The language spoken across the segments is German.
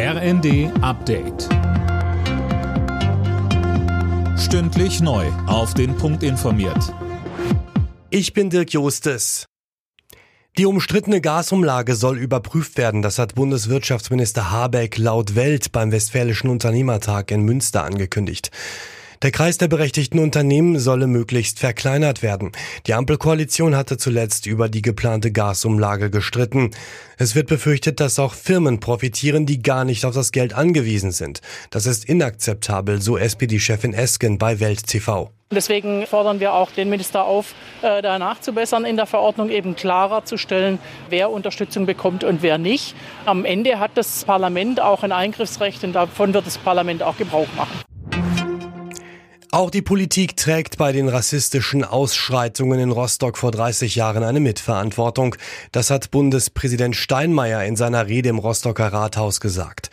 RND Update. Stündlich neu. Auf den Punkt informiert. Ich bin Dirk Jostes. Die umstrittene Gasumlage soll überprüft werden. Das hat Bundeswirtschaftsminister Habeck laut Welt beim Westfälischen Unternehmertag in Münster angekündigt. Der Kreis der berechtigten Unternehmen solle möglichst verkleinert werden. Die Ampelkoalition hatte zuletzt über die geplante Gasumlage gestritten. Es wird befürchtet, dass auch Firmen profitieren, die gar nicht auf das Geld angewiesen sind. Das ist inakzeptabel, so SPD-Chefin Esken bei Welt TV. Deswegen fordern wir auch den Minister auf, äh, da nachzubessern, in der Verordnung eben klarer zu stellen, wer Unterstützung bekommt und wer nicht. Am Ende hat das Parlament auch ein Eingriffsrecht und davon wird das Parlament auch Gebrauch machen. Auch die Politik trägt bei den rassistischen Ausschreitungen in Rostock vor 30 Jahren eine Mitverantwortung. Das hat Bundespräsident Steinmeier in seiner Rede im Rostocker Rathaus gesagt.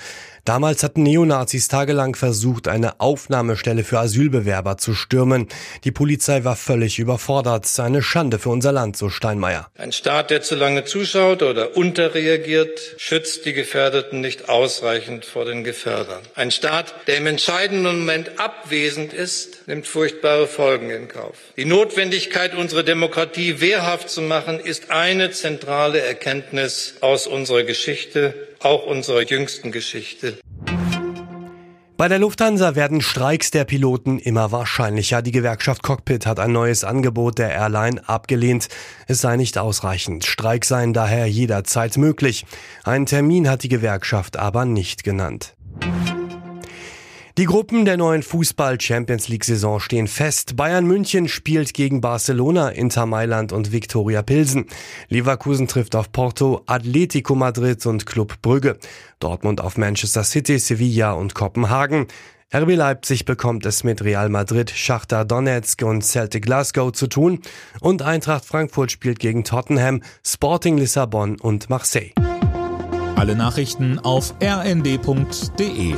Damals hatten Neonazis tagelang versucht, eine Aufnahmestelle für Asylbewerber zu stürmen. Die Polizei war völlig überfordert. Eine Schande für unser Land, so Steinmeier. Ein Staat, der zu lange zuschaut oder unterreagiert, schützt die Gefährdeten nicht ausreichend vor den Gefährdern. Ein Staat, der im entscheidenden Moment abwesend ist, nimmt furchtbare Folgen in Kauf. Die Notwendigkeit, unsere Demokratie wehrhaft zu machen, ist eine zentrale Erkenntnis aus unserer Geschichte auch unserer jüngsten Geschichte. Bei der Lufthansa werden Streiks der Piloten immer wahrscheinlicher. Die Gewerkschaft Cockpit hat ein neues Angebot der Airline abgelehnt. Es sei nicht ausreichend. Streik seien daher jederzeit möglich. Einen Termin hat die Gewerkschaft aber nicht genannt. Die Gruppen der neuen Fußball-Champions League-Saison stehen fest. Bayern München spielt gegen Barcelona, Inter Mailand und Viktoria Pilsen. Leverkusen trifft auf Porto, Atletico Madrid und Club Brügge. Dortmund auf Manchester City, Sevilla und Kopenhagen. RB Leipzig bekommt es mit Real Madrid, Schachter Donetsk und Celtic Glasgow zu tun. Und Eintracht Frankfurt spielt gegen Tottenham, Sporting Lissabon und Marseille. Alle Nachrichten auf rnd.de